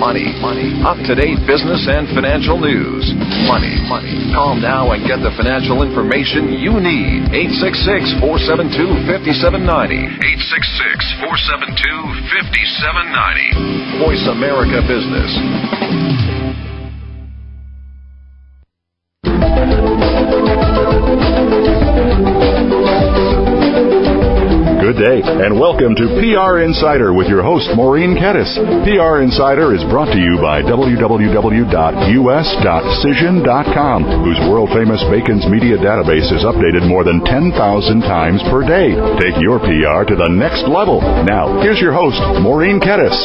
money, money. Up to date business and financial news. Money, money. Call now and get the financial information you need. 866 472 5790. 866 472 5790. Voice America Business. Day, and welcome to PR Insider with your host, Maureen Kedes. PR Insider is brought to you by www.us.cision.com, whose world famous Bacon's media database is updated more than 10,000 times per day. Take your PR to the next level. Now, here's your host, Maureen Kedes.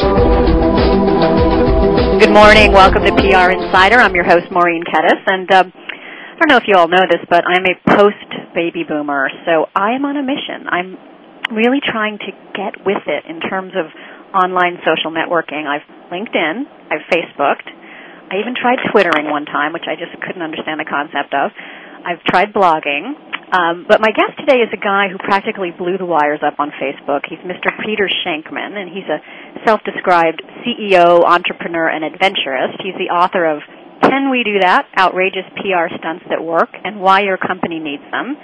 Good morning. Welcome to PR Insider. I'm your host, Maureen Kedes, and um, I don't know if you all know this, but I'm a post-baby boomer, so I am on a mission. I'm really trying to get with it in terms of online social networking. I've LinkedIn, I've Facebooked, I even tried Twittering one time, which I just couldn't understand the concept of. I've tried blogging, um, but my guest today is a guy who practically blew the wires up on Facebook. He's Mr. Peter Shankman, and he's a self-described CEO, entrepreneur, and adventurist. He's the author of Can We Do That? Outrageous PR Stunts That Work and Why Your Company Needs Them.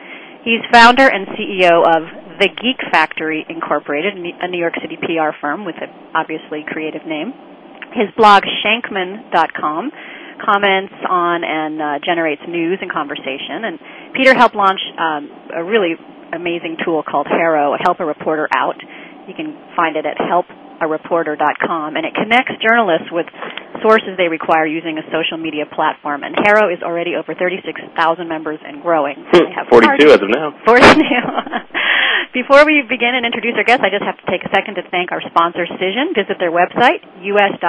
He's founder and CEO of The Geek Factory Incorporated, a New York City PR firm with an obviously creative name. His blog, shankman.com, comments on and uh, generates news and conversation. And Peter helped launch um, a really amazing tool called HARO, Help a Reporter Out. You can find it at helpareporter.com, and it connects journalists with sources they require using a social media platform. And HARO is already over 36,000 members and growing. They 42 parties. as of now. 42. Before we begin and introduce our guests, I just have to take a second to thank our sponsor, Cision. Visit their website, us.cision.com.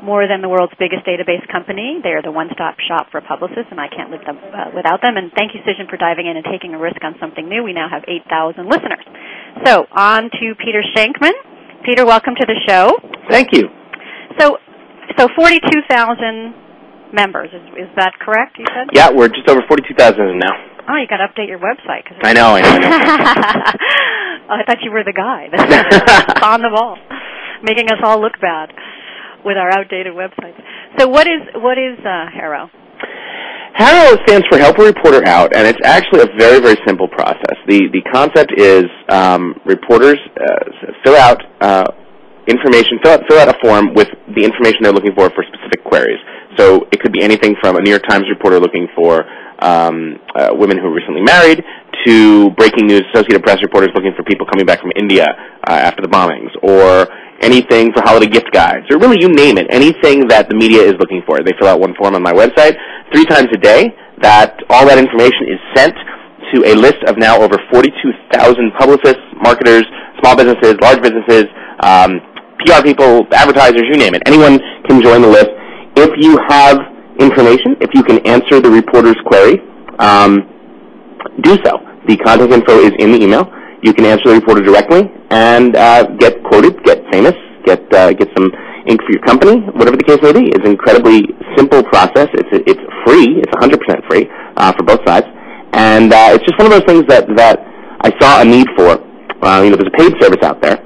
More than the world's biggest database company, they are the one-stop shop for publicists, and I can't live them, uh, without them. And thank you, Cision, for diving in and taking a risk on something new. We now have 8,000 listeners. So, on to Peter Shankman. Peter, welcome to the show. Thank you. So, so 42,000 members, is, is that correct, you said? Yeah, we're just over 42,000 now. Oh, you got to update your website. Cause I know, I know. I know. oh, I thought you were the guy that's on the ball, making us all look bad with our outdated websites. So, what is what is uh, HARO? HARO stands for Help a Reporter Out, and it's actually a very, very simple process. The the concept is um, reporters uh, fill out uh, information, fill out, fill out a form with the information they're looking for for specific queries. So it could be anything from a New York Times reporter looking for um, uh, women who are recently married to breaking news Associated Press reporters looking for people coming back from India uh, after the bombings, or anything for holiday gift guides, or really you name it, anything that the media is looking for. They fill out one form on my website three times a day. That all that information is sent to a list of now over 42,000 publicists, marketers, small businesses, large businesses, um, PR people, advertisers, you name it. Anyone can join the list. If you have information, if you can answer the reporter's query, um, do so. The contact info is in the email. You can answer the reporter directly and uh, get quoted, get famous, get uh, get some ink for your company, whatever the case may be. It's an incredibly simple process. It's it's free. It's 100% free uh, for both sides, and uh, it's just one of those things that that I saw a need for. Uh, you know, there's a paid service out there.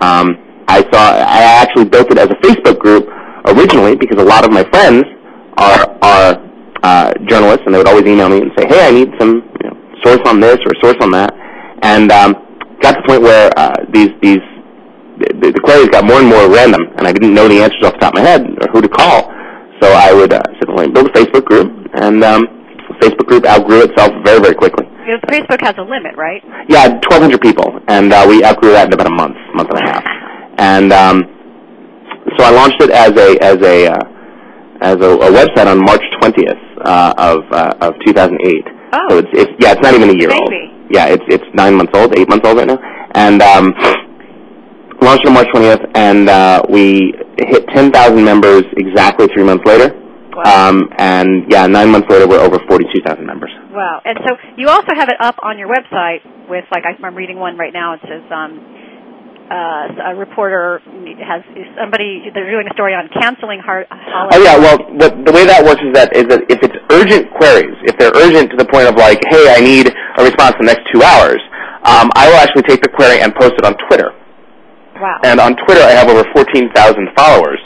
Um, I saw. I actually built it as a Facebook group originally because a lot of my friends are are uh, journalists, and they would always email me and say, "Hey, I need some you know, source on this or source on that." And um, got to the point where uh, these these the, the queries got more and more random, and I didn't know the answers off the top of my head or who to call. So I would uh, sit and build a Facebook group, and um, the Facebook group outgrew itself very very quickly. Because Facebook has a limit, right? Yeah, 1,200 people, and uh, we outgrew that in about a month, month and a half. And um, so I launched it as a as a uh, as a, a website on March 20th uh, of uh, of 2008. Oh. So it's, it's yeah, it's not even a year Baby. old. Yeah, it's it's nine months old, eight months old right now, and um, launched on March 20th, and uh, we hit 10,000 members exactly three months later. Wow. Um, and yeah, nine months later, we're over 42,000 members. Wow. And so you also have it up on your website with, like, I'm reading one right now. It says, um, uh, a reporter has somebody, they're doing a story on canceling heart, holiday. Oh yeah, well, the, the way that works is that is that if it's urgent queries, if they're urgent to the point of like, hey, I need a response in the next two hours, um, I will actually take the query and post it on Twitter. Wow. And on Twitter, I have over 14,000 followers.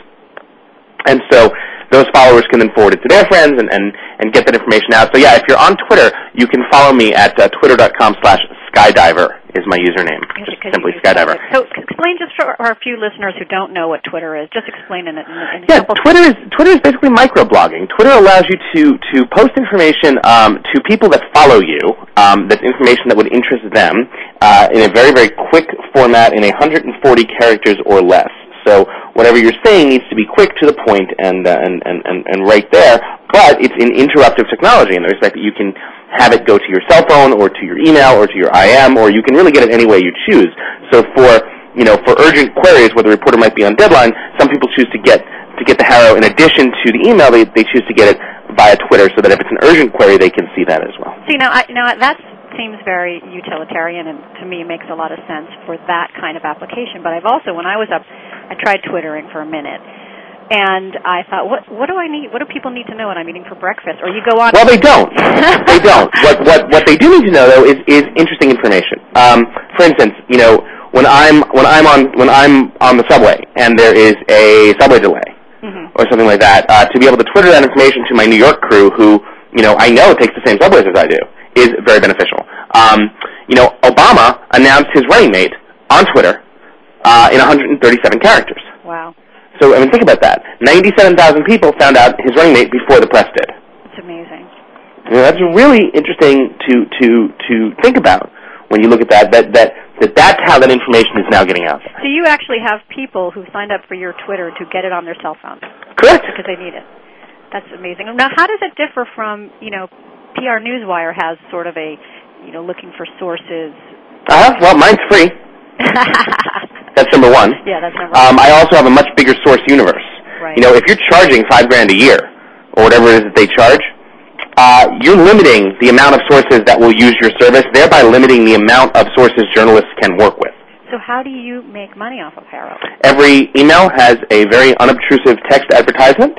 And so those followers can then forward it to their friends and, and, and get that information out. So yeah, if you're on Twitter, you can follow me at uh, twitter.com slash skydiver is my username. Yeah, Just simply skydiver. So explain just for our few listeners who don't know what Twitter is. Just explain in, in, in Yeah, Twitter is Twitter is basically microblogging. Twitter allows you to to post information um, to people that follow you. Um, that's information that would interest them uh, in a very very quick format in 140 characters or less. So whatever you're saying needs to be quick to the point and uh, and, and, and and right there. But it's an interruptive technology in the respect that you can have it go to your cell phone or to your email or to your IM, or you can really get it any way you choose. So for you know, for urgent queries where the reporter might be on deadline, some people choose to get to get the HARO in addition to the email. They they choose to get it via Twitter, so that if it's an urgent query, they can see that as well. See now, I, now that seems very utilitarian, and to me makes a lot of sense for that kind of application. But I've also, when I was up, I tried twittering for a minute, and I thought, what what do I need? What do people need to know when I'm eating for breakfast? Or you go on. Well, they don't. they don't. What what what they do need to know though is is interesting information. Um, for instance, you know, when I'm when I'm on when I'm on the subway and there is a subway delay Mhm. or something like that, uh, to be able to Twitter that information to my New York crew, who you know I know takes the same subways as I do, is very beneficial. Um, you know, Obama announced his running mate on Twitter uh, in 137 characters. Wow, So I mean, think about that. 97,000 people found out his running mate before the press did. it's amazing. You know, that's really interesting to to to think about when you look at that. That that that that's how that information is now getting out there. So you actually have people who signed up for your Twitter to get it on their cell phones Correct. because they need it. That's amazing. Now, how does it differ from you know, PR Newswire has sort of a you know looking for sources. Uh huh. Well, mine's free. That's number one. yeah, that's number. Um, I also have a much bigger source universe. Right. You know, if you're charging five grand a year or whatever it is that they charge, uh, you're limiting the amount of sources that will use your service, thereby limiting the amount of sources journalists can work with. so how do you make money off of HARO? Every email has a very unobtrusive text advertisement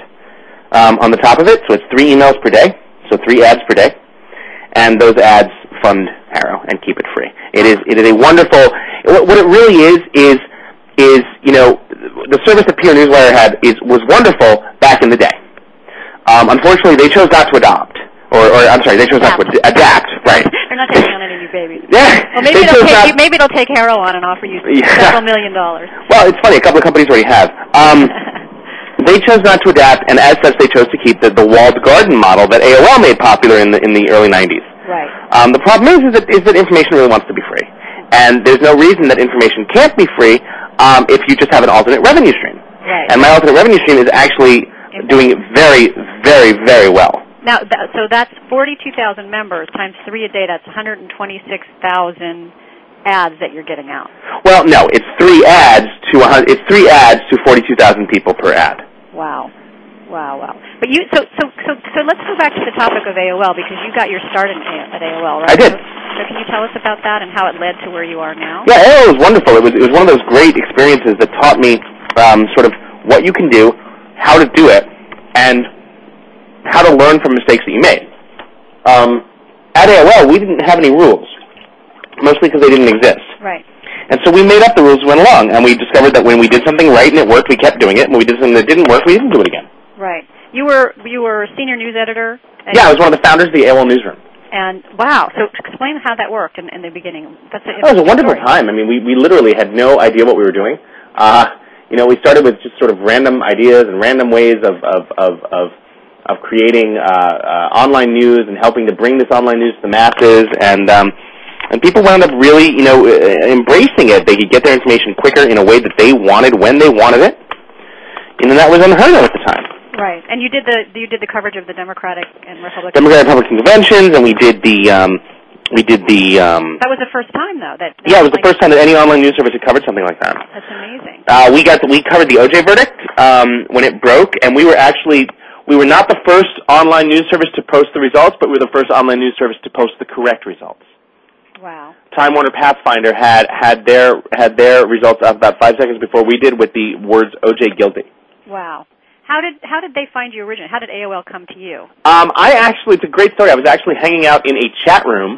um, on the top of it, so it's three emails per day, so three ads per day, and those ads fund HARO and keep it free. It is it is a wonderful. What it really is is is you know the service that PR Newswire had is was wonderful back in the day. Um, unfortunately, they chose not to adopt, or, or I'm sorry, they chose not to ad- adapt. Right. They're not taking on any new babies. Yeah. Well, maybe they they'll take not- maybe they'll take HARO on and offer you Yeah. several million dollars. Well, it's funny. A couple of companies already have. Um, they chose not to adapt, and as such, they chose to keep the, the walled garden model that AOL made popular in the in the early '90s. right. Um, the problem is, is that, is that information really wants to be free, and there's no reason that information can't be free um, if you just have an alternate revenue stream. Right. And my alternate revenue stream is actually doing very, very, very well. Now, th- so that's 42,000 members times three a day. That's 126,000 ads that you're getting out. Well, no, it's three ads to a hun- it's three ads to 42,000 people per ad. Wow. Wow, wow. But you, so, so, so, so let's go back to the topic of AOL because you got your start in at AOL, right? I did. So, so can you tell us about that and how it led to where you are now? Yeah, AOL was wonderful. It was it was one of those great experiences that taught me um, sort of what you can do, how to do it, and how to learn from mistakes that you made. Um, at AOL, we didn't have any rules, mostly because they didn't exist. Right. And so we made up the rules went along, and we discovered that when we did something right and it worked, we kept doing it. And when we did something that didn't work, we didn't do it again. Right. You were you were senior news editor. And, Yeah, I was one of the founders of the AOL newsroom. And wow. So explain how that worked in, in the beginning. That's a, That was a wonderful story. time. I mean, we, we literally had no idea what we were doing. Uh, you know, we started with just sort of random ideas and random ways of of of of, of creating uh, uh, online news and helping to bring this online news to the masses. And um, and people wound up really, you know, uh, embracing it. They could get their information quicker in a way that they wanted when they wanted it. And that was unheard of at the time. Right. And you did the you did the coverage of the Democratic and Republican. Democratic Republican conventions, and we did the um, we did the um, that was the first time though that. yeah, it was the first time that any online news service had covered something like that. That's amazing. Uh, we got we covered the OJ verdict um, when it broke, and we were actually we were not the first online news service to post the results, but we were the first online news service to post the correct results. Wow. Time Warner Pathfinder had had their had their results up about five seconds before we did with the words OJ guilty. Wow. How did how did they find you originally? How did AOL come to you? Um, I actually, it's a great story. I was actually hanging out in a chat room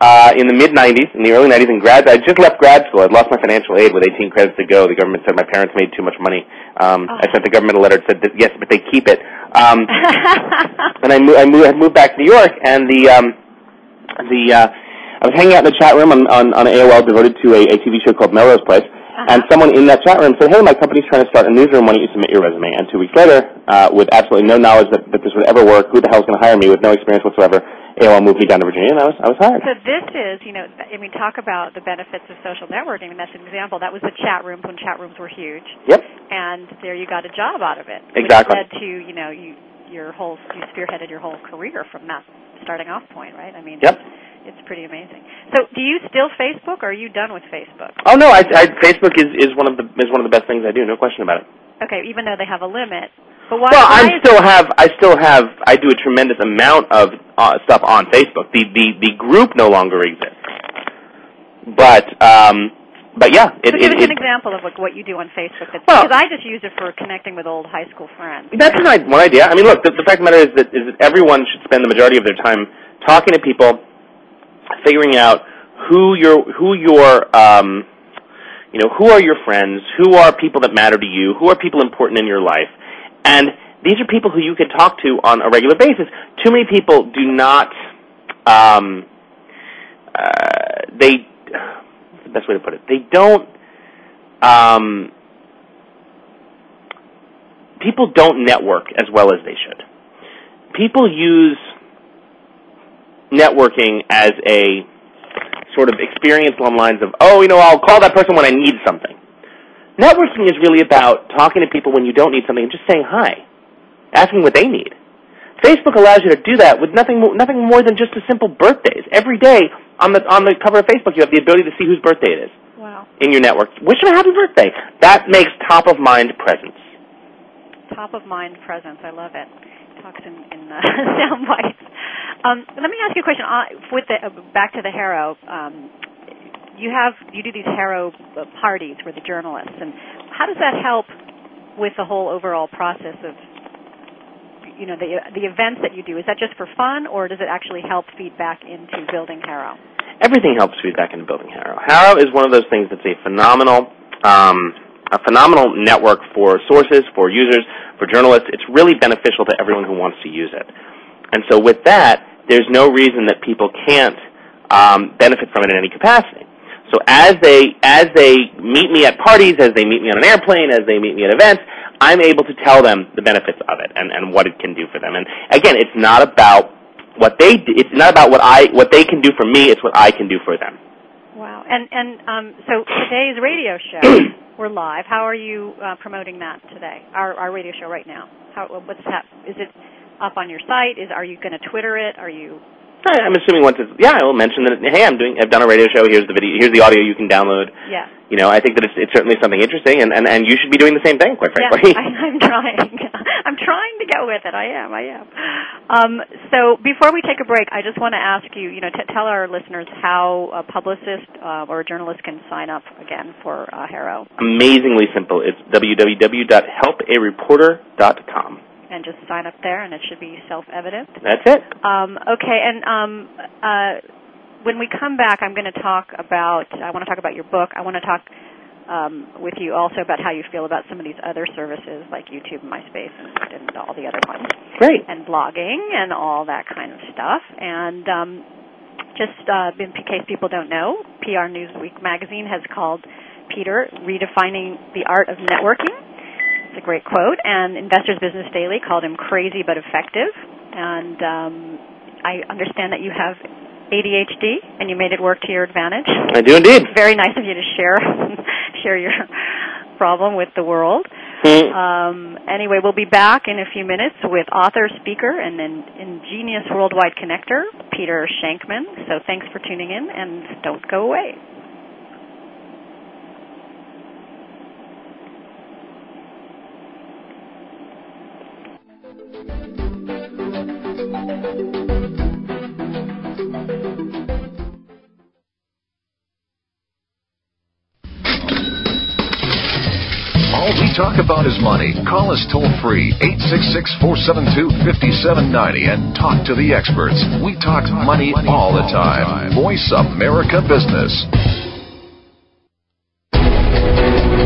uh, in the mid 90s, in the early 90s, in grad. I just left grad school. I'd lost my financial aid with 18 credits to go. The government said my parents made too much money. Um, Oh. I sent the government a letter that said that, yes, but they keep it. Um, and I, mo- I, moved, I moved back to New York, and the um, the uh, I was hanging out in the chat room on, on, on AOL devoted to a, a TV show called Melrose Place, and someone in that chat room said, "Hey, my company's trying to start a newsroom. Why don't you submit your resume?" And two weeks later, uh, with absolutely no knowledge that, that this would ever work, who the hell's going to hire me with no experience whatsoever? AOL moved me down to Virginia, and I was I was hired. So this is, you know, I mean, talk about the benefits of social networking. I mean, that's an example. That was the chat rooms when chat rooms were huge, Yep. and there you got a job out of it. Exactly. Which led to, you know, you your whole you spearheaded your whole career from that starting off point, right? I mean, Yep. It's pretty amazing. So, do you still Facebook, or are you done with Facebook? Oh no, I, I, Facebook is, is one of the is one of the best things I do. No question about it. Okay, even though they have a limit, but why? Well, why I still have I still have I do a tremendous amount of uh, stuff on Facebook. The the the group no longer exists. But um but yeah, it, So give it, us it an example of like what you do on Facebook. That's, Well- because I just use it for connecting with old high school friends. That's an, one idea. I mean, look, the, the fact of the matter is that, is that everyone should spend the majority of their time talking to people, figuring out who your who your um, you know who are your friends, who are people that matter to you, who are people important in your life, and these are people who you can talk to on a regular basis. Too many people do not. Um, uh, they what's the best way to put it? They don't. Um, people don't network as well as they should. People use networking as a sort of experience along the lines of, oh, you know, I'll call that person when I need something. Networking is really about talking to people when you don't need something and just saying hi, asking what they need. Facebook allows you to do that with nothing nothing more than just a simple birthdays. Every day on the on the cover of Facebook, you have the ability to see whose birthday it is Wow, in your network. Wish them a happy birthday. That makes top of mind presence. top of mind presence. I love it. Talks in, in uh, sound bites. Um, let me ask you a question. Uh, with the uh, back to the HARO. Um, you have you do these HARO uh, parties for the journalists, and how does that help with the whole overall process of you know the the events that you do? Is that just for fun, or does it actually help feed back into building HARO? Everything helps feedback into building HARO. HARO is one of those things that's a phenomenal, um, a phenomenal network for sources, for users, for journalists. It's really beneficial to everyone who wants to use it. And so with that, there's no reason that people can't um, benefit from it in any capacity. So as they as they meet me at parties, as they meet me on an airplane, as they meet me at events, I'm able to tell them the benefits of it and, and what it can do for them. And again, it's not about what they it's not about what I what they can do for me. It's what I can do for them. Wow. And and um, so today's radio show, we're live. How are you uh, promoting that today? Our our radio show right now. How what's that? Is it up on your site? Is are you going to Twitter it? Are you? I- I'm assuming once it's yeah, I will mention that hey, I'm doing I've done a radio show. Here's the video. Here's the audio you can download. Yeah. You know, I think that it's it's certainly something interesting, and and, and you should be doing the same thing, quite Yeah, frankly. I, I'm trying. I'm trying to get with it. I am. I am. Um, so before we take a break, I just want to ask you, you know, t- tell our listeners how a publicist uh, or a journalist can sign up again for uh, HARO, Amazingly simple. It's www.helpareporter.com. and just sign up there, and it should be self-evident. That's it. Um, okay, and um, uh, when we come back, I'm going to talk about. I want to talk about your book. I want to talk um, with you also about how you feel about some of these other services like YouTube and MySpace and, and all the other ones, Great. and blogging and all that kind of stuff. And um, just uh, in case people don't know, PR Newsweek magazine has called Peter redefining the art of networking. It's a great quote. And Investors Business Daily called him crazy but effective. And um, I understand that you have ADHD and you made it work to your advantage. I do indeed. Very nice of you to share share your problem with the world. Hmm. Um, anyway, we'll be back in a few minutes with author, speaker, and then ingenious worldwide connector, Peter Shankman. So thanks for tuning in, and don't go away. Talk about is money. Call us toll free 866 472 5790 and talk to the experts. We talk money all the time. Voice America Business.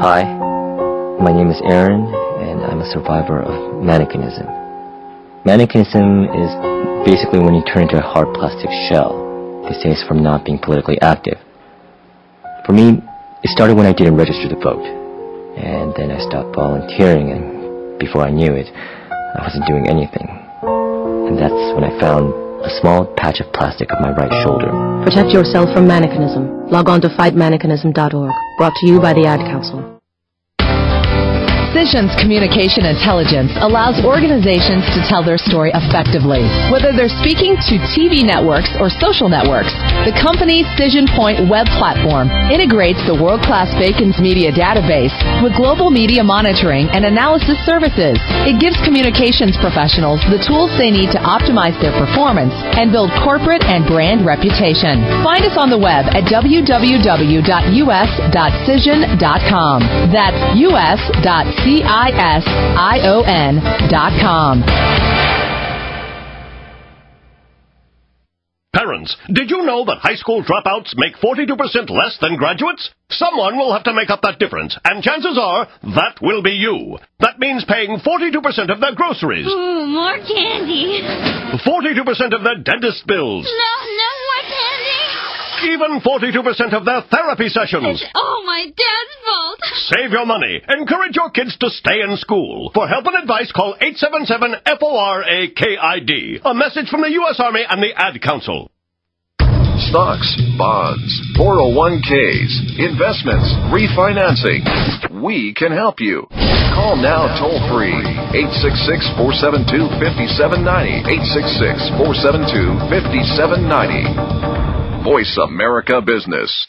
Hi, my name is Aaron, and I'm a survivor of mannequinism. Mannequinism is basically when you turn into a hard plastic shell. They say from not being politically active. For me, it started when I didn't register to vote, and then I stopped volunteering, and before I knew it, I wasn't doing anything. And that's when I found a small patch of plastic on my right shoulder. Protect yourself from mannequinism. Log on to fightmannequinism.org. Brought to you by the Ad Council. Cision's communication intelligence allows organizations to tell their story effectively. Whether they're speaking to TV networks or social networks, the company's Cision Point web platform integrates the world-class Bacon's media database with global media monitoring and analysis services. It gives communications professionals the tools they need to optimize their performance and build corporate and brand reputation. Find us on the web at www.us.cision.com. That's us.cision.com. C-I-S-I-O-N dot com. Parents, did you know that high school dropouts make 42% less than graduates? Someone will have to make up that difference, and chances are that will be you. That means paying 42% of their groceries. Ooh, more candy. 42% of their dentist bills. No, no more candy. Even 42% of their therapy sessions. It's all my dad's fault. Save your money. Encourage your kids to stay in school. For help and advice, call 877-FORAKID. A message from the U.S. Army and the Ad Council. Stocks, bonds, 401ks, investments, refinancing. We can help you. Call now toll free 866 472 5790. 866 472 5790. Voice America Business.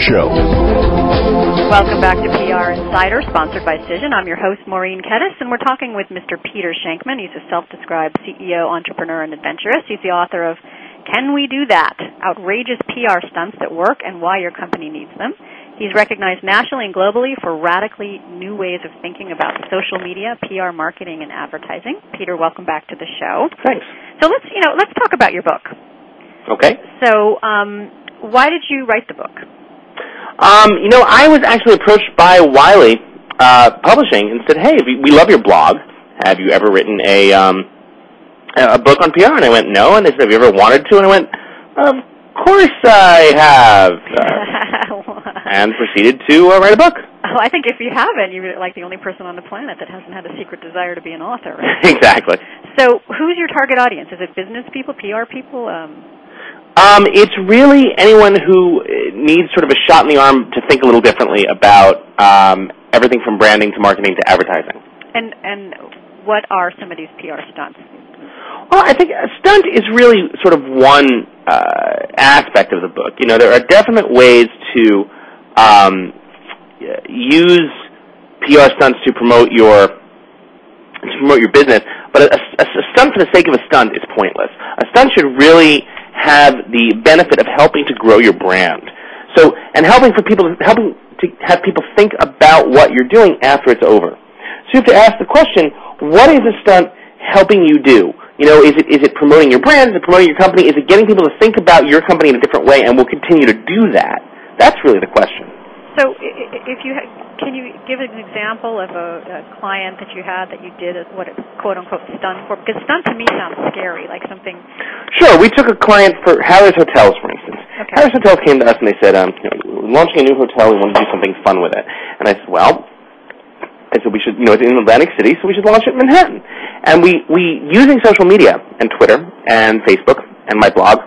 show. Welcome back to PR Insider, sponsored by Cision. I'm your host, Maureen Kedes, and we're talking with Mr. Peter Shankman. He's a self-described CEO, entrepreneur, and adventurist. He's the author of Can We Do That? Outrageous PR Stunts That Work and Why Your Company Needs Them. He's recognized nationally and globally for radically new ways of thinking about social media, PR marketing, and advertising. Peter, welcome back to the show. Thanks. So let's, you know, let's talk about your book. Okay. So, um, why did you write the book? Um, you know, I was actually approached by Wiley uh, Publishing and said, "Hey, we, we love your blog. Have you ever written a um, a book on PR?" And I went, "No." And they said, "Have you ever wanted to?" And I went, "Of course I have." Uh, and proceeded to uh, write a book. Oh, I think if you haven't, you're like the only person on the planet that hasn't had a secret desire to be an author. Right? exactly. So, who's your target audience? Is it business people, PR people? Um, um, it's really anyone who needs sort of a shot in the arm to think a little differently about um, everything from branding to marketing to advertising. And and what are some of these PR stunts? Well, I think a stunt is really sort of one uh, aspect of the book. You know, there are definite ways to um, use PR stunts to promote your to promote your business, but a, a, a stunt for the sake of a stunt is pointless. A stunt should really have the benefit of helping to grow your brand. So, and helping for people, helping to have people think about what you're doing after it's over. So you have to ask the question, what is a stunt helping you do? You know, is it is it promoting your brand? Is it promoting your company? Is it getting people to think about your company in a different way? And will continue to do that. That's really the question. So, if you can you give an example of a, a client that you had that you did what quote unquote stunt for? Because stunt to me sounds scary, like something. Sure, we took a client for Harrah's Hotels, for instance. Okay. Harrah's Hotels came to us and they said, um, you know, we're launching a new hotel. We want to do something fun with it. And I said, well, I said we should, you know, it's in Atlantic City, so we should launch it in Manhattan. And we, we using social media and Twitter and Facebook and my blog,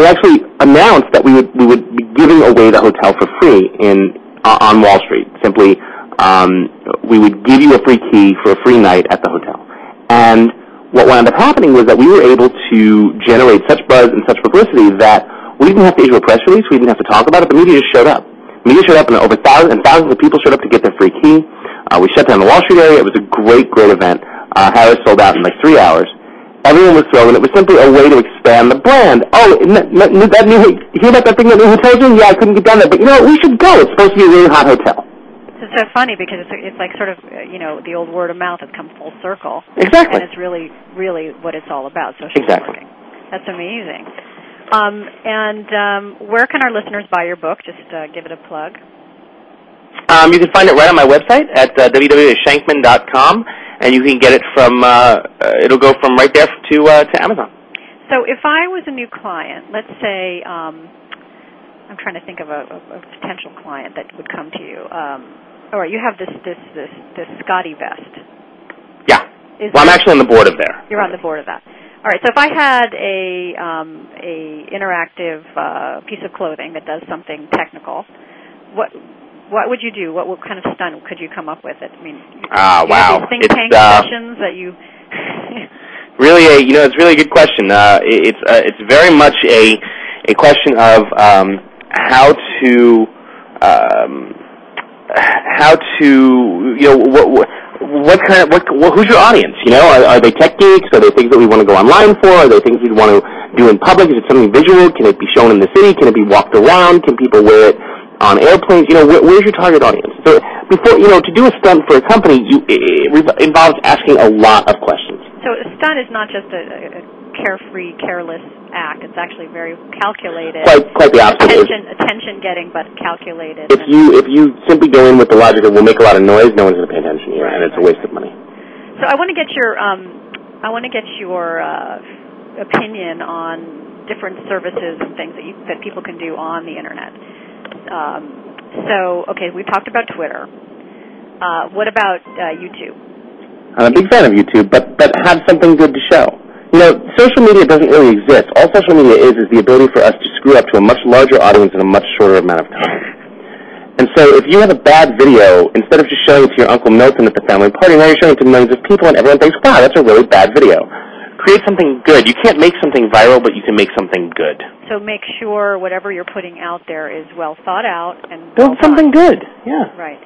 we actually announced that we would we would be giving away the hotel for free in uh, on Wall Street. Simply, um, we would give you a free key for a free night at the hotel. And what wound up happening was that we were able to generate such buzz and such publicity that we didn't have to issue a press release. We didn't have to talk about it. The media just showed up. The media showed up, and over thousands and thousands of people showed up to get their free key. Uh, we shut down the Wall Street area. It was a great, great event. Uh, Harrah's sold out in like three hours. Everyone was thrilled, and it was simply a way to expand the brand. Oh, that, that new, hear about that thing that new hotel's in? Yeah, I couldn't get down there, but you know what? We should go. It's supposed to be a really hot hotel. It's so funny because it's it's like sort of uh, you know the old word of mouth has come full circle. Exactly. And it's really really what it's all about. Social Exactly. networking. That's amazing. Um, and um, where can our listeners buy your book? Just uh, give it a plug. Um, you can find it right on my website at uh, www.shankman.com, and you can get it from. Uh, uh, it'll go from right there to uh, to Amazon. So if I was a new client, let's say um, I'm trying to think of a, a, a potential client that would come to you. Um, all right, you have this this this this ScotteVest. Yeah. Is Well, I'm actually on the board of there. You're on the board of that. All right. So if I had a um, a interactive uh, piece of clothing that does something technical, what what would you do? What, what kind of stunt could you come up with? It. I mean, Ah, have wow. think It's, tank uh, sessions that you. Really, a you know, it's really a good question. Uh, it- it's uh, it's very much a a question of um, how to um, how to you know what. what what kind of what, what who's your audience? You know, are, are they tech geeks? Are they things that we want to go online for? Are they things we'd want to do in public? Is it something visual? Can it be shown in the city? Can it be walked around? Can people wear it on airplanes? You know, where, where's your target audience? So before you know, to do a stunt for a company, you it, it involves asking a lot of questions. So a stunt is not just a, a carefree, careless act. It's actually very calculated. Quite quite the opposite. Attention, attention getting, but calculated. If you if you simply go in with the logic of we'll make a lot of noise, no one's going to pay attention here, and it's a waste of money. So I want to get your um, I want to get your uh, opinion on different services and things that you, that people can do on the internet. Um, so okay, we talked about Twitter. Uh, what about uh, YouTube? I'm a big fan of YouTube, but but have something good to show. You know, social media doesn't really exist. All social media is is the ability for us to screw up to a much larger audience in a much shorter amount of time. And so, if you have a bad video, instead of just showing it to your Uncle Milton at the family party, now you're showing it to millions of people, and everyone thinks, "Wow, that's a really bad video." Create something good. You can't make something viral, but you can make something good. So make sure whatever you're putting out there is well thought out and Build well something done. good. Yeah. Right.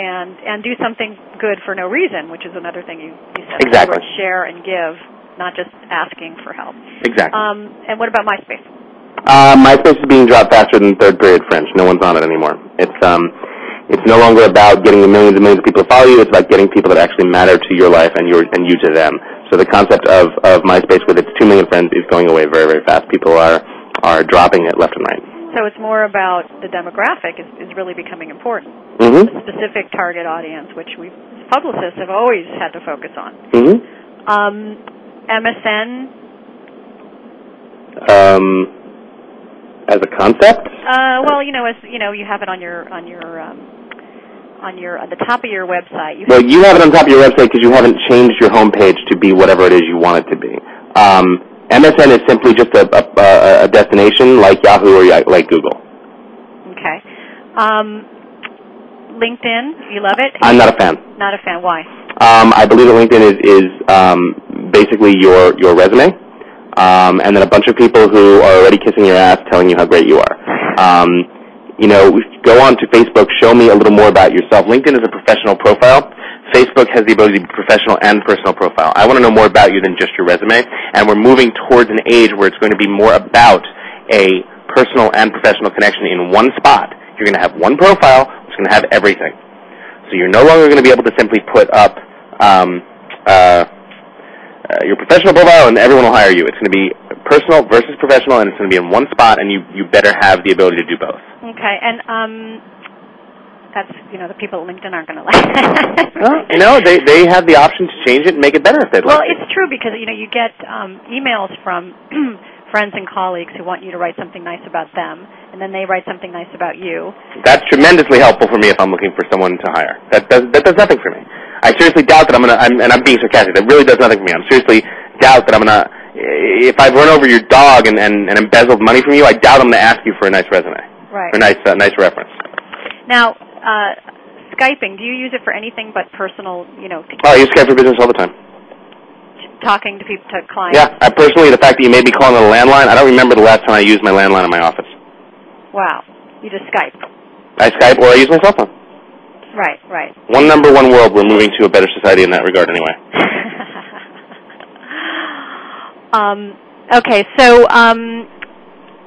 And and do something good for no reason, which is another thing you, you said. Exactly. In Share and give, not just asking for help. Exactly. Um, and what about MySpace? Uh, MySpace is being dropped faster than third period French. No one's on it anymore. It's um, it's no longer about getting the millions and millions of people to follow you. It's about getting people that actually matter to your life and your and you to them. So the concept of of MySpace with its two million friends is going away very very fast. People are are dropping it left and right. So it's more about the demographic is, is really becoming important. Mhm. The specific target audience, which we publicists have always had to focus on. Mm-hmm. Um, MSN. Um, as a concept, Uh, well, you know, as you know, you have it on your on your um, on your at the top of your website. You well, you have it on top of your website because you haven't changed your homepage to be whatever it is you want it to be. Um, MSN is simply just a, a, a- destination like Yahoo or like Google. okay. Um, LinkedIn, you love it? I'm not a fan. Not a fan. Why? Um, I believe that LinkedIn is, is um, basically your, your resume, um, and then a bunch of people who are already kissing your ass telling you how great you are. Um, you know, go on to Facebook, show me a little more about yourself. LinkedIn is a professional profile. Facebook has the ability to be professional and personal profile. I want to know more about you than just your resume, and we're moving towards an age where it's going to be more about a personal and professional connection in one spot. You're going to have one profile that's going to have everything. So you're no longer going to be able to simply put up um, uh, uh, your professional profile and everyone will hire you. It's going to be personal versus professional, and it's going to be in one spot, and you you better have the ability to do both. Okay, and um, that's you know the people at LinkedIn aren't going to like that. Well, you know, they they have the option to change it and make it better if Well, like. to. it's true because you know you get um, emails from friends and colleagues who want you to write something nice about them, and then they write something nice about you. That's tremendously helpful for me if I'm looking for someone to hire. That does that does nothing for me. I seriously doubt that I'm gonna. I'm, and I'm being sarcastic. That really does nothing for me. I'm seriously doubt that I'm gonna. If I've run over your dog and, and, and embezzled money from you, I doubt I'm gonna ask you for a nice resume Right. or a nice uh, nice reference. Now, uh, Skyping. Do you use it for anything but personal? You know, Oh, I use Skype for business all the time. talking to people, to clients. Yeah, I personally, the fact that you may be calling on a landline, I don't remember the last time I used my landline in my office. Wow. You just Skype. I Skype or I use my cell phone. Right. Right. One number, one world. We're moving to a better society in that regard, anyway. Um, okay, so um,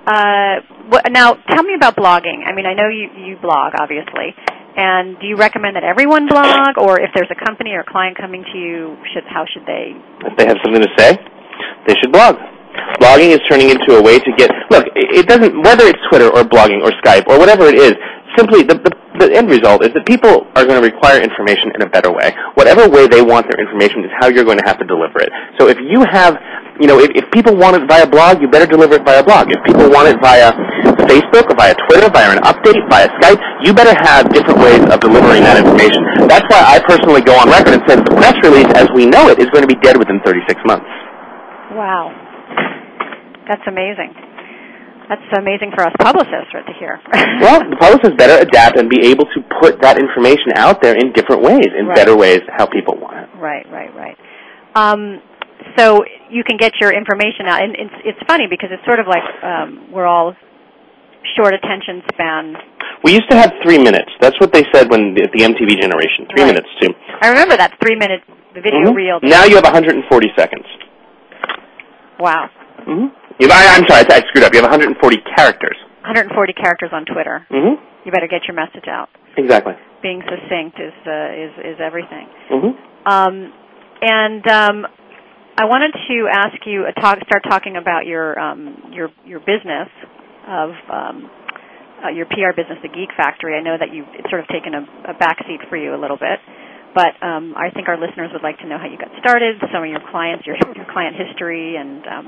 uh, what, now tell me about blogging. I mean, I know you, you blog, obviously. And do you recommend that everyone blog, or if there's a company or client coming to you, should how should they? If they have something to say, they should blog. Blogging is turning into a way to get look. It doesn't whether it's Twitter or blogging or Skype or whatever it is. Simply, the, the the end result is that people are going to require information in a better way. Whatever way they want their information is how you're going to have to deliver it. So if you have, you know, if, if people want it via blog, you better deliver it via blog. If people want it via Facebook or via Twitter, via an update, via Skype, you better have different ways of delivering that information. That's why I personally go on record and say that the press release, as we know it, is going to be dead within 36 months. Wow, that's amazing. That's amazing for us publicists right to hear. Well, the publicists better adapt and be able to put that information out there in different ways, in Right. better ways, how people want it. Right, right, right. Um, so you can get your information out, and it's it's funny because it's sort of like um, we're all short attention span. We used to have three minutes. That's what they said when the, the MTV generation. Three Right. minutes too. I remember that three minute video Mhm. reel. Now you have 140 seconds. Wow, Mm-hmm. You, I, I'm sorry, I, I screwed up. You have 140 characters. 140 characters on Twitter. Mm-hmm. You better get your message out. Exactly. Being succinct is uh, is is everything. Mm-hmm. Um, and um, I wanted to ask you uh, talk, start talking about your um, your your business of um, uh, your PR business, the Geek Factory. I know that you it's sort of taken a, a backseat for you a little bit, but um, I think our listeners would like to know how you got started, some of your clients, your, your client history, and um,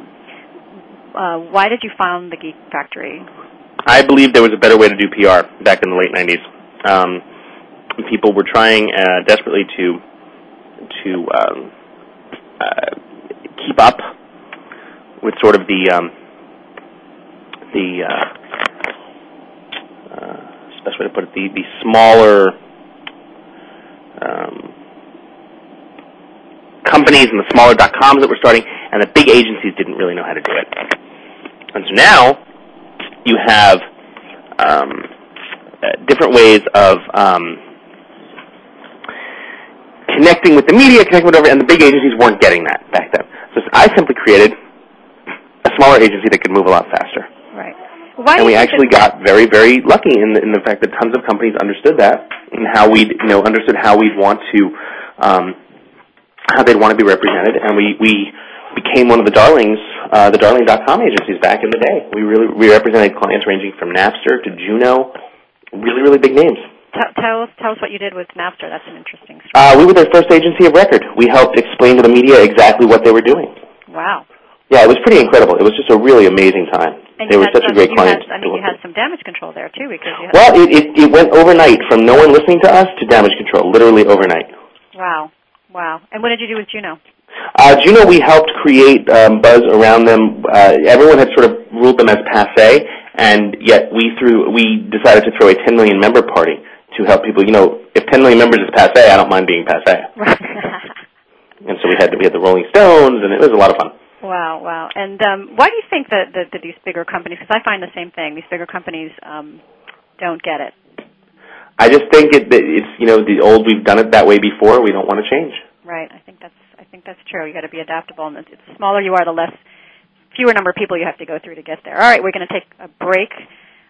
uh, why did you found the Geek Factory? I believe there was a better way to do PR back in the late 90s. Um, people were trying uh, desperately to to um, uh, keep up with sort of the um, the uh, uh, best way to put it the the smaller um, companies and the smaller dot coms that were starting, and the big agencies didn't really know how to do it. And so now you have um, uh, different ways of um, connecting with the media, connecting with whatever, and the big agencies weren't getting that back then. So I simply created a smaller agency that could move a lot faster. Right. Why and we actually got very, very lucky in the, in the fact that tons of companies understood that and how we, you know, understood how we'd want to, um, how they'd want to be represented, and we we became one of the darlings, uh, the darling.com agencies back in the day. We really we represented clients ranging from Napster to Juno, really, really big names. T- tell us tell us what you did with Napster. That's an interesting story. Uh, we were their first agency of record. We helped explain to the media exactly what they were doing. Wow. Yeah, it was pretty incredible. It was just a really amazing time. And they were such a great client. Had, I mean, you had some damage control there too, because you had. Well, it, it, it went overnight from no one listening to us to damage control, literally overnight. Wow, wow. And what did you do with Juno? Uh, Juno, we helped create um, buzz around them. Uh, everyone had sort of ruled them as passe, and yet we threw we decided to throw a 10 million member party to help people. You know, if 10 million members is passe, I don't mind being passe. And so we had we had the Rolling Stones, and it was a lot of fun. wow, wow. And um, why do you think that, that, that these bigger companies? Because I find the same thing. These bigger companies um, don't get it? I just think it, it's you know the old. We've done it that way before. We don't want to change. Right. I think that's I think that's true. You got to be adaptable, and the the smaller you are, the less fewer number of people you have to go through to get there. All right, we're going to take a break.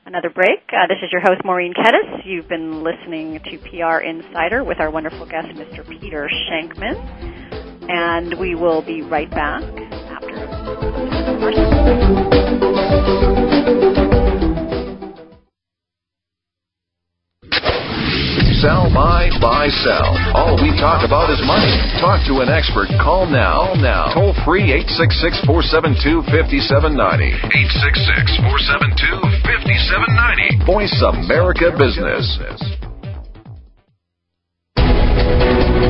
Another break. Uh, this is your host, Maureen Kedes. You've been listening to PR Insider with our wonderful guest, Mr. Peter Shankman. And we will be right back after Sell, buy, buy, sell. All we talk about is money. Talk to an expert. Call now. Now. Toll free 866 472 5790. 866 472 5790. Voice America Business.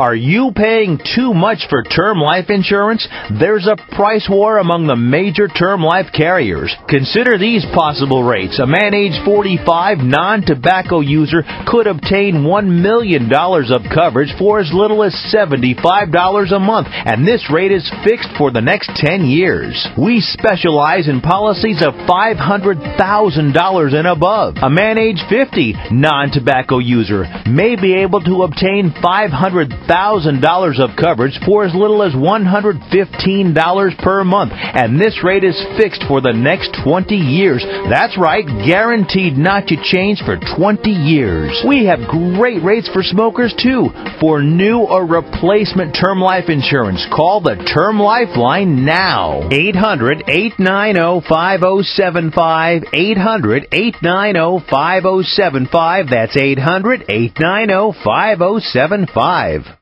Are you paying too much for term life insurance? There's a price war among the major term life carriers. Consider these possible rates. A man age 45, non-tobacco user could obtain $1 million of coverage for as little as $75 a month, and this rate is fixed for the next 10 years. We specialize in policies of $500,000 and above. A man age 50, non-tobacco user may be able to obtain 500 $1,000 of coverage for as little as $115 per month. And this rate is fixed for the next 20 years. That's right, guaranteed not to change for 20 years. We have great rates for smokers too. For new or replacement term life insurance, call the Term Lifeline now. 800-890-5075. 800-890-5075. That's 800-890-5075.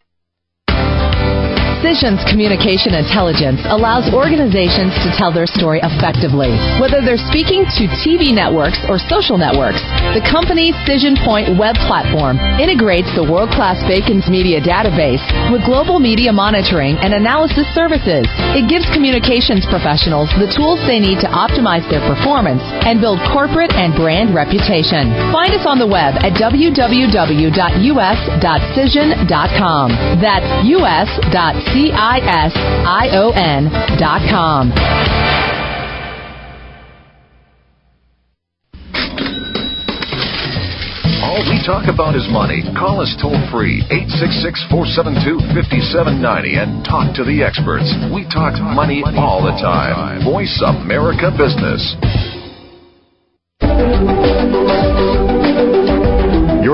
Cision's communication intelligence allows organizations to tell their story effectively. Whether they're speaking to TV networks or social networks, the company's Cision Point web platform integrates the world-class Bacon's Media database with global media monitoring and analysis services. It gives communications professionals the tools they need to optimize their performance and build corporate and brand reputation. Find us on the web at www.us.cision.com. That's us.cision.com. C-I-S-I-O-N dot com. All we talk about is money. Call us toll free 866 472 5790 and talk to the experts. We talk money all the time. Voice America Business.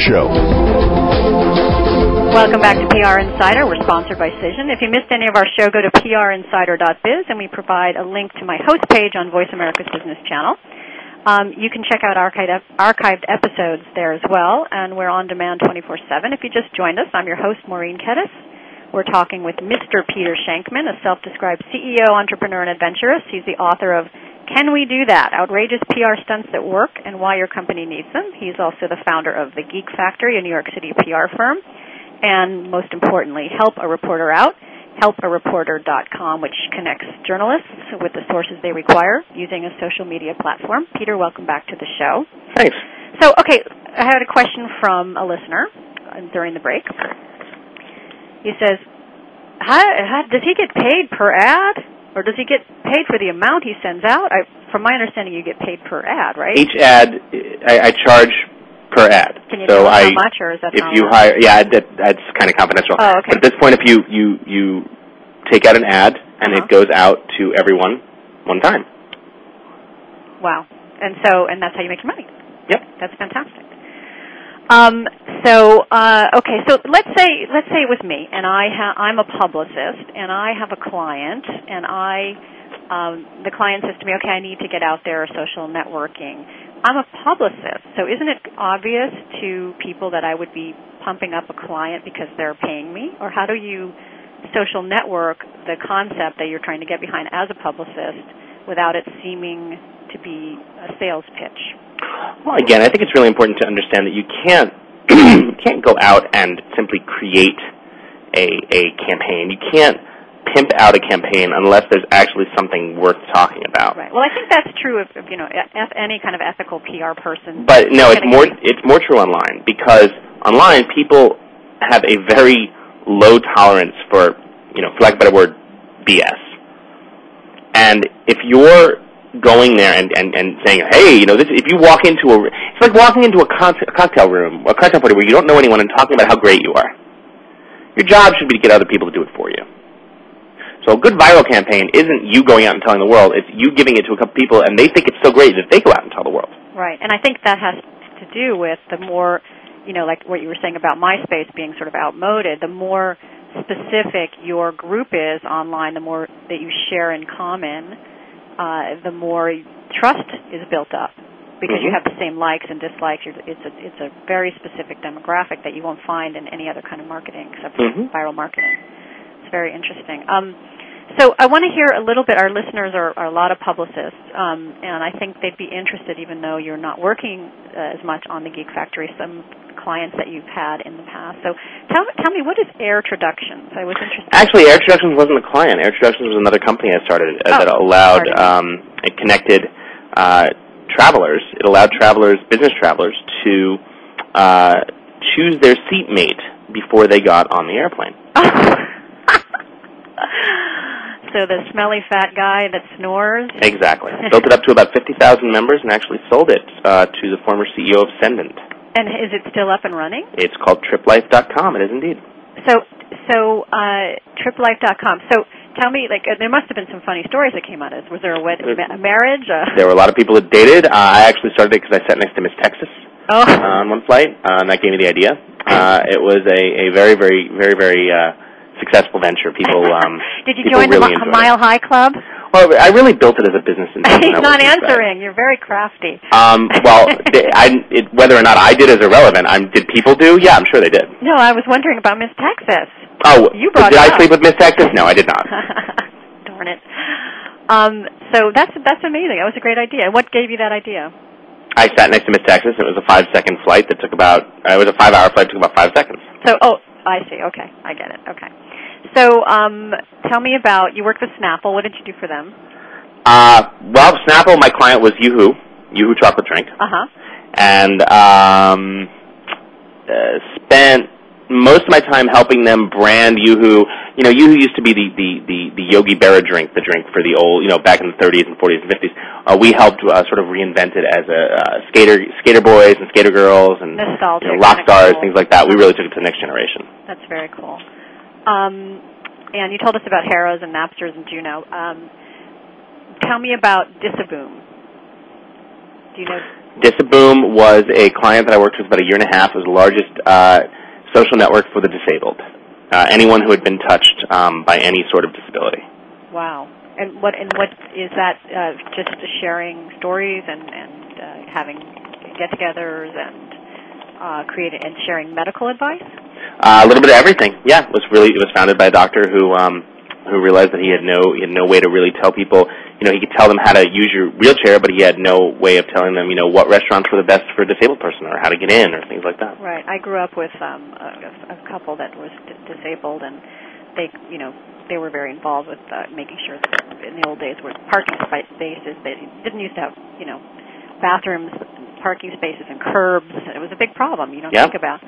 show. Welcome back to PR Insider. We're sponsored by Cision. If you missed any of our show, go to prinsider.biz and we provide a link to my host page on Voice America's Business Channel. Um, you can check out archived, archived episodes there as well, and we're on demand 24-7. If you just joined us, I'm your host, Maureen Kedes. We're talking with Mr. Peter Shankman, a self-described CEO, entrepreneur, and adventurist. He's the author of can we do that? Outrageous PR stunts that work and why your company needs them. He's also the founder of the Geek Factory, a New York City PR firm. And most importantly, Help a Reporter Out, helpareporter.com, which connects journalists with the sources they require using a social media platform. Peter, welcome back to the show. Thanks. So, okay, I had a question from a listener during the break. He says, how, how, does he get paid per ad? Or does he get paid for the amount he sends out? I, from my understanding, you get paid per ad, right? Each ad, I, I charge per ad. Can you so tell I, how much, or is that if you allowed? hire, yeah, that, that's kind of confidential. Oh, okay. But at this point, if you you you take out an ad and Uh-huh. it goes out to everyone one time. Wow. And so, and that's how you make your money. Yep. That's fantastic. Um, so, uh, okay, so let's say, let's say it was me, and I ha- I'm a publicist, and I have a client, and I, um, the client says to me, okay, I need to get out there social networking. I'm a publicist, so isn't it obvious to people that I would be pumping up a client because they're paying me? Or how do you social network the concept that you're trying to get behind as a publicist without it seeming to be a sales pitch? Well, again, I think it's really important to understand that you can't you can't go out and simply create a a campaign. You can't pimp out a campaign unless there's actually something worth talking about. Right. Well, I think that's true of, of you know any kind of ethical PR person. But no, it's more it's more true online because online people have a very low tolerance for you know, for lack of a better word, BS. And if you're going there and, and, and saying, hey, you know, this, if you walk into a, it's like walking into a, con- a cocktail room, a cocktail party where you don't know anyone and talking about how great you are. Your job should be to get other people to do it for you. So a good viral campaign isn't you going out and telling the world, it's you giving it to a couple people and they think it's so great that they go out and tell the world. Right. And I think that has to do with the more, you know, like what you were saying about MySpace being sort of outmoded, the more specific your group is online, the more that you share in common, uh, the more trust is built up because you Mhm. have the same likes and dislikes. You're, it's a it's a very specific demographic that you won't find in any other kind of marketing except for Mhm. viral marketing. It's very interesting. Um, so I want to hear a little bit. Our listeners are, are a lot of publicists, um, and I think they'd be interested, even though you're not working uh, as much on the Geek Factory. Some clients that you've had in the past. So tell tell me what is AirTroductions? I was interested. Actually, AirTroductions wasn't a client. AirTroductions was another company I started uh, Oh, that allowed, um, it connected uh, travelers. It allowed travelers, business travelers, to uh, choose their seatmate before they got on the airplane. so the smelly fat guy that snores. Exactly. Built it up to about 50,000 members and actually sold it uh, to the former CEO of Cendant. And is it still up and running? It's called triplife.com. It is indeed. So so uh, triplife.com. So tell me, like, uh, there must have been some funny stories that came out of this. Was there a, wed- a marriage? Uh, There were a lot of people that dated. Uh, I actually started it because I sat next to Miss Texas oh. on one flight, uh, and that gave me the idea. Uh, it was a, a very, very, very, very uh, successful venture. People, um, Did you join really the Mi- Mile High Club? Well, I really built it as a business. in He's not answering. You're very crafty. Um, well, I, it, whether or not I did is irrelevant. I'm, did people do? Yeah, I'm sure they did. No, I was wondering about Miss Texas. Oh, You brought did I up. sleep with Miss Texas? No, I did not. Darn it. Um, so that's that's amazing. That was a great idea. What gave you that idea? I sat next to Miss Texas. It was a five-second flight that took about. Uh, it was a five-hour flight. It took about five seconds. So, oh, I see. Okay, I get it. Okay. So, um, tell me about you worked with Snapple. What did you do for them? Uh, well, Snapple, my client was Yoo-Hoo, Yoo-Hoo chocolate drink, Uh huh. and um, uh, spent most of my time helping them brand Yoo-Hoo. You know, Yoo-Hoo used to be the, the, the, the Yogi Berra drink, the drink for the old, you know, back in the 30s and 40s and 50s. Uh, we helped uh, sort of reinvent it as a uh, skater, skater boys and skater girls and you know, rock stars, cool. things like that. We really took it to the next generation. That's very cool. Um, and you told us about HAROs and Napsters and Juno. Um, tell me about Disaboom. Do you know? Disaboom was a client that I worked with about a year and a half. It was the largest uh, social network for the disabled. Uh, anyone who had been touched um, by any sort of disability. Wow. And what and what is that? Uh, just sharing stories and and uh, having get-togethers and uh, creating and sharing medical advice. Uh, a little bit of everything. Yeah, it was really it was founded by a doctor who um, who realized that he had no he had no way to really tell people. You know, he could tell them how to use your wheelchair, but he had no way of telling them, you know, what restaurants were the best for a disabled person or how to get in or things like that. Right. I grew up with um, a, a couple that was d- disabled, and they, you know, they were very involved with uh, making sure that in the old days were parking spa- spaces. They didn't used to have, you know, bathrooms parking spaces and curbs. It was a big problem. You don't Yeah. think about.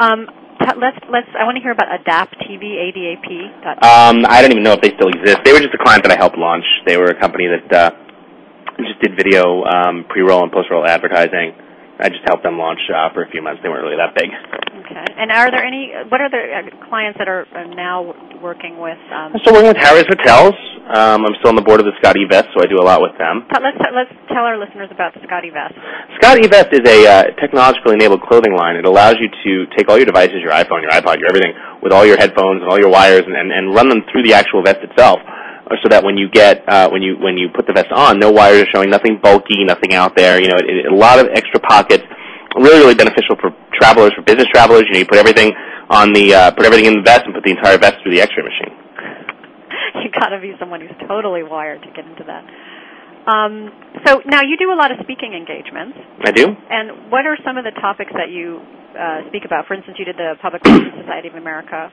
Um, t- let's let's. I want to hear about Adap.tv. ADAP. Um, I don't even know if they still exist. They were just a client that I helped launch. They were a company that uh, just did video um, pre-roll and post-roll advertising. I just helped them launch uh, for a few months. They weren't really that big. okay. And are there any? What are the uh, clients that are uh, now working with? Um, I'm still working with Harry's Hotels. Um, I'm still on the board of the ScotteVest, so I do a lot with them. let's let's tell our listeners about ScotteVest. Scott Vest is a uh, technologically enabled clothing line. It allows you to take all your devices, your iPhone, your iPod, your everything, with all your headphones and all your wires, and, and, and run them through the actual vest itself, uh, so that when you get uh, when you when you put the vest on, no wires are showing, nothing bulky, nothing out there. You know, it, it, a lot of extra pockets. Really, really beneficial for travelers, for business travelers. You know, you put everything on the uh, put everything in the vest and put the entire vest through the X-ray machine. you got to be someone who's totally wired to get into that. Um, so now you do a lot of speaking engagements. I do. And what are some of the topics that you uh, speak about? For instance, you did the Public Relations Society of America,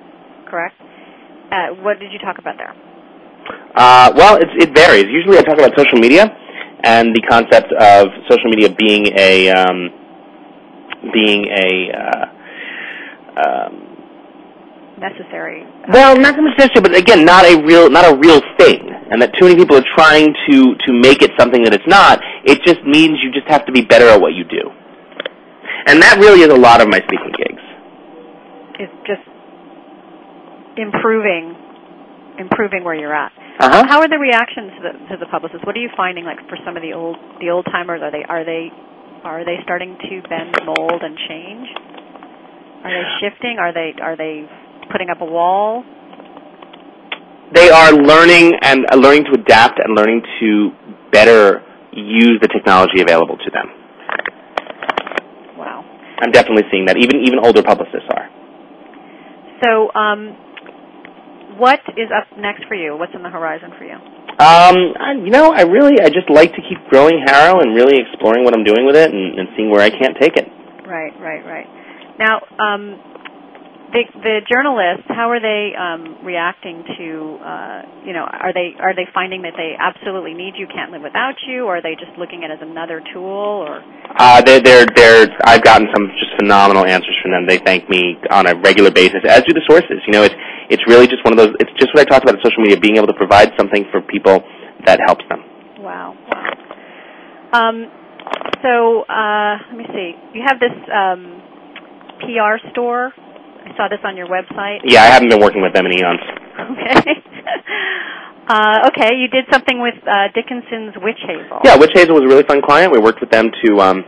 correct? Uh, what did you talk about there? Uh, well, it varies. Usually, I talk about social media and the concept of social media being a um, being a uh, um, Necessary. well, not necessarily, but again, not a real not a real thing, and that too many people are trying to to make it something that it's not. It just means you just have to be better at what you do, and that really is a lot of my speaking gigs. It's just improving, improving where you're at. Uh-huh. How are the reactions to the, to the publicists? What are you finding, like for some of the old the old timers? Are they are they are they starting to bend mold and change? Are they shifting? Are they are they putting up a wall? they are learning and uh, learning to adapt and learning to better use the technology available to them. Wow. I'm definitely seeing that. Even even older publicists are. So, um, what is up next for you? What's on the horizon for you? Um, I, you know, I really I just like to keep growing HARO and really exploring what I'm doing with it and, and seeing where I can't take it. Right, right, right. Now, um, the the journalists, how are they um, reacting to? Uh, you know, are they are they finding that they absolutely need you, can't live without you, or are they just looking at it as another tool? Or Uh, they're, they're, they're, I've gotten some just phenomenal answers from them. They thank me on a regular basis, as do the sources. You know, it's, it's really just one of those, it's just what I talked about in social media, being able to provide something for people that helps them. wow, wow. Um, so uh, let me see. You have this um, PR store. I saw this on your website. Yeah, I haven't been working with them in eons. Okay. uh, okay, you did something with uh, Dickinson's Witch Hazel. Yeah, Witch Hazel was a really fun client. We worked with them to um,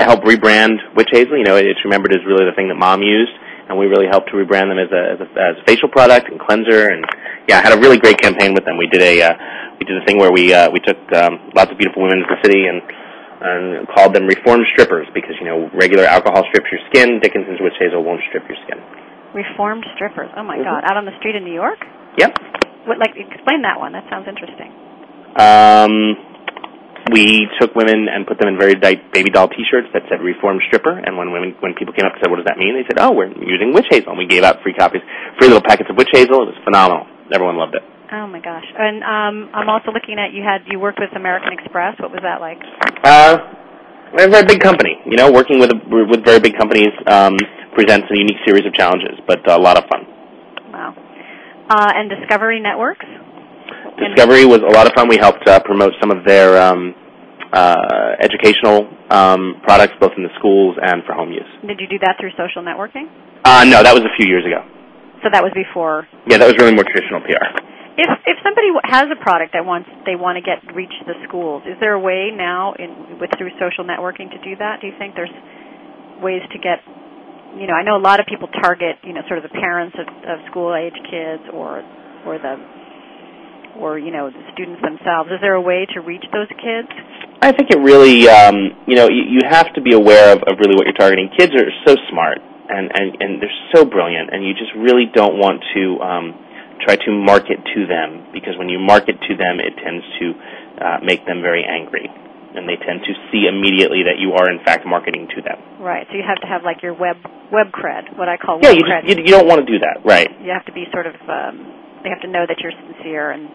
help rebrand Witch Hazel. You know, it's remembered as really the thing that Mom used, and we really helped to rebrand them as a, as a, as a facial product and cleanser. And yeah, I had a really great campaign with them. We did a uh, we did a thing where we uh, we took um, lots of beautiful women to the city and and called them reformed strippers because you know regular alcohol strips your skin. Dickinson's Witch Hazel won't strip your skin. Reformed strippers. Oh my Mhm. God! Out on the street in New York. Yep. What? Like, explain that one. That sounds interesting. Um, we took women and put them in very tight baby doll T-shirts that said "Reformed Stripper." And when women, when people came up and said, "What does that mean?" They said, "Oh, we're using witch hazel." And we gave out free copies, free little packets of witch hazel. It was phenomenal. Everyone loved it. Oh my gosh! And um, I'm also looking at you had you worked with American Express. What was that like? Uh, a very big company. You know, working with with very big companies um, presents a unique series of challenges, but a lot of fun. Wow. Uh, and Discovery Networks. Discovery was a lot of fun. We helped uh, promote some of their um, uh, educational um, products, both in the schools and for home use. Did you do that through social networking? Uh, no, that was a few years ago. So that was before. Yeah, that was really more traditional PR. If if somebody has a product that wants they want to get reach the schools, is there a way now in with through social networking to do that? Do you think there's ways to get you know, I know a lot of people target, you know, sort of the parents of, of school age kids or or the or, you know, the students themselves. Is there a way to reach those kids? I think it really, um, you know, you, you have to be aware of, of really what you're targeting. Kids are so smart and, and, and they're so brilliant, and you just really don't want to um, try to market to them because when you market to them, it tends to uh, make them very angry, and they tend to see immediately that you are in fact marketing to them. Right. So you have to have like your web web cred, what I call Yeah, web you, cred. just, you, you don't want to do that, right? you have to be sort of um, they have to know that you're sincere and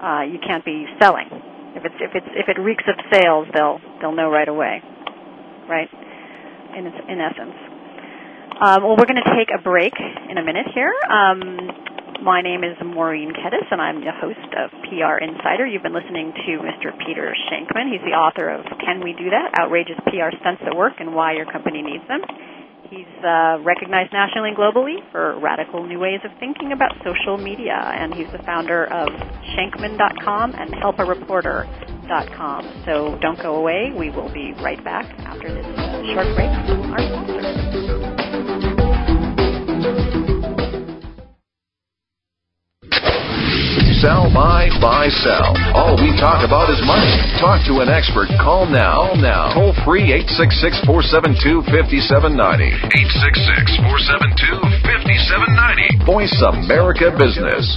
uh, you can't be selling. If it's if it's if it reeks of sales, they'll they'll know right away, right? In in essence. Um, well, we're going to take a break in a minute here. Um, my name is Maureen Kedes, and I'm the host of PR Insider. You've been listening to Mr. Peter Shankman. He's the author of Can We Do That? Outrageous PR Stunts at Work and Why Your Company Needs Them. He's uh, recognized nationally and globally for radical new ways of thinking about social media, and he's the founder of Shankman.com and HelpAReporter.com. So don't go away. We will be right back after this short break from our sponsor. Sell, buy, buy, sell. All we talk about is money. Talk to an expert. Call now. Now. Toll free 866 472 5790. 866 472 5790. Voice America Business.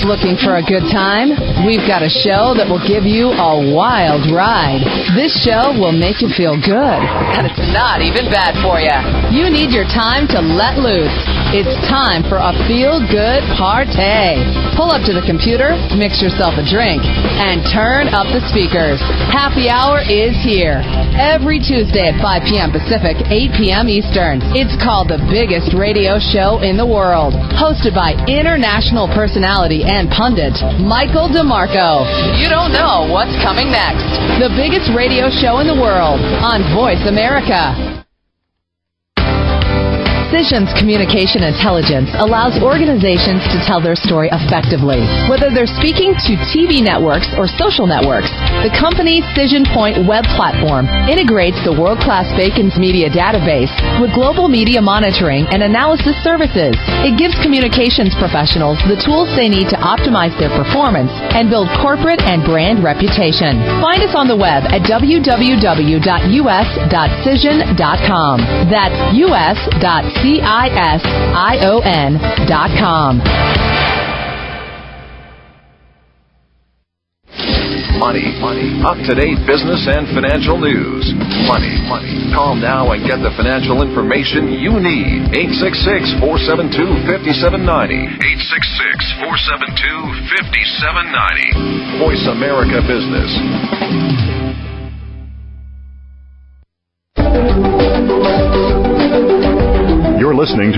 Looking for a good time? We've got a show that will give you a wild ride. This show will make you feel good, and it's not even bad for you. You need your time to let loose. It's time for a feel good party. Pull up to the computer, mix yourself a drink, and turn up the speakers. Happy hour is here. Every Tuesday at 5 p.m. Pacific, 8 p.m. Eastern. It's called the biggest radio show in the world. Hosted by international personality and pundit, Michael DeMarco. You don't know what's coming next. The biggest radio show in the world on Voice America. Cision's communication intelligence allows organizations to tell their story effectively. Whether they're speaking to TV networks or social networks, the company's Cision Point web platform integrates the world-class Bacon's media database with global media monitoring and analysis services. It gives communications professionals the tools they need to optimize their performance and build corporate and brand reputation. Find us on the web at www.us.cision.com. That's us.cision.com. C-I-S-I-O-N dot com. Money, money, up to date business and financial news. Money, money. Call now and get the financial information you need. 866 472 5790. 866 472 5790. Voice America Business.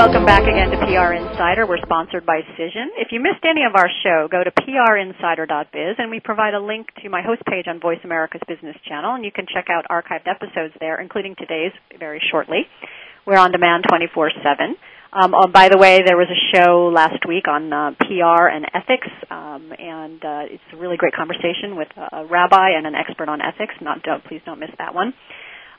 Welcome back again to PR Insider. We're sponsored by Cision. If you missed any of our show, go to prinsider.biz and we provide a link to my host page on Voice America's Business Channel and you can check out archived episodes there, including today's very shortly. We're on demand 24-7. Um, oh, by the way, there was a show last week on uh, PR and ethics, um, and uh, it's a really great conversation with a rabbi and an expert on ethics. Not, don't, please don't miss that one.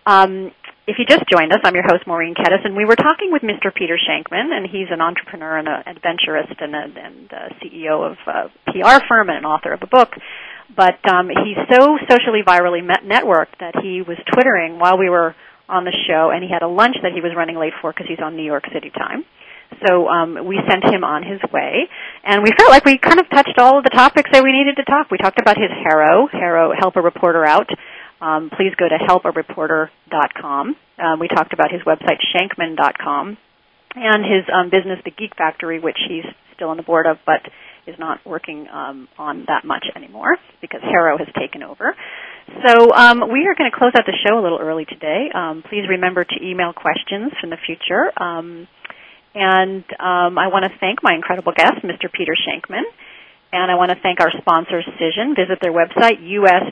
Um, if you just joined us, I'm your host, Maureen Kedes, and we were talking with Mr. Peter Shankman, and he's an entrepreneur and an adventurist and a and a CEO of a PR firm and an author of a book. But um, he's so socially virally met- networked that he was twittering while we were on the show, and he had a lunch that he was running late for because he's on New York City time. So um, we sent him on his way, and we felt like we kind of touched all of the topics that we needed to talk. We talked about his HARO, HARO Help a Reporter Out. Um, please go to helpareporter.com. Um, we talked about his website, shankman.com, and his um, business, The Geek Factory, which he's still on the board of, but is not working um, on that much anymore because HARO has taken over. So um, we are going to close out the show a little early today. Um, please remember to email questions in the future. Um, and um, I want to thank my incredible guest, Mr. Peter Shankman. And I want to thank our sponsor, Cision. Visit their website, us.cision.com.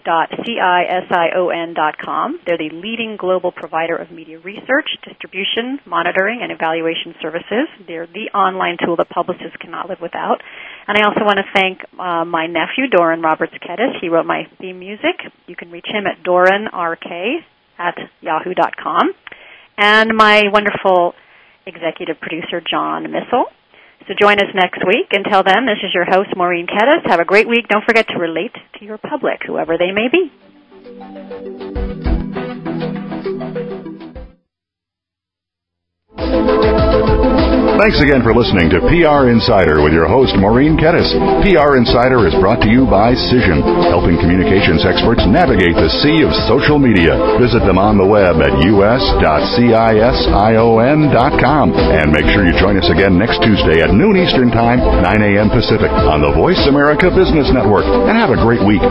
They're the leading global provider of media research, distribution, monitoring, and evaluation services. They're the online tool that publicists cannot live without. And I also want to thank uh, my nephew, Doran Roberts Kedes. He wrote my theme music. You can reach him at doranrk at yahoo.com. And my wonderful executive producer, John Missel. So join us next week. Until then, this is your host, Maureen Kedes. Have a great week. Don't forget to relate to your public, whoever they may be. Thanks again for listening to PR Insider with your host, Maureen Kedes. PR Insider is brought to you by Cision, helping communications experts navigate the sea of social media. Visit them on the web at us.cision.com. And make sure you join us again next Tuesday at noon Eastern Time, 9 a.m. Pacific on the Voice America Business Network. And have a great week.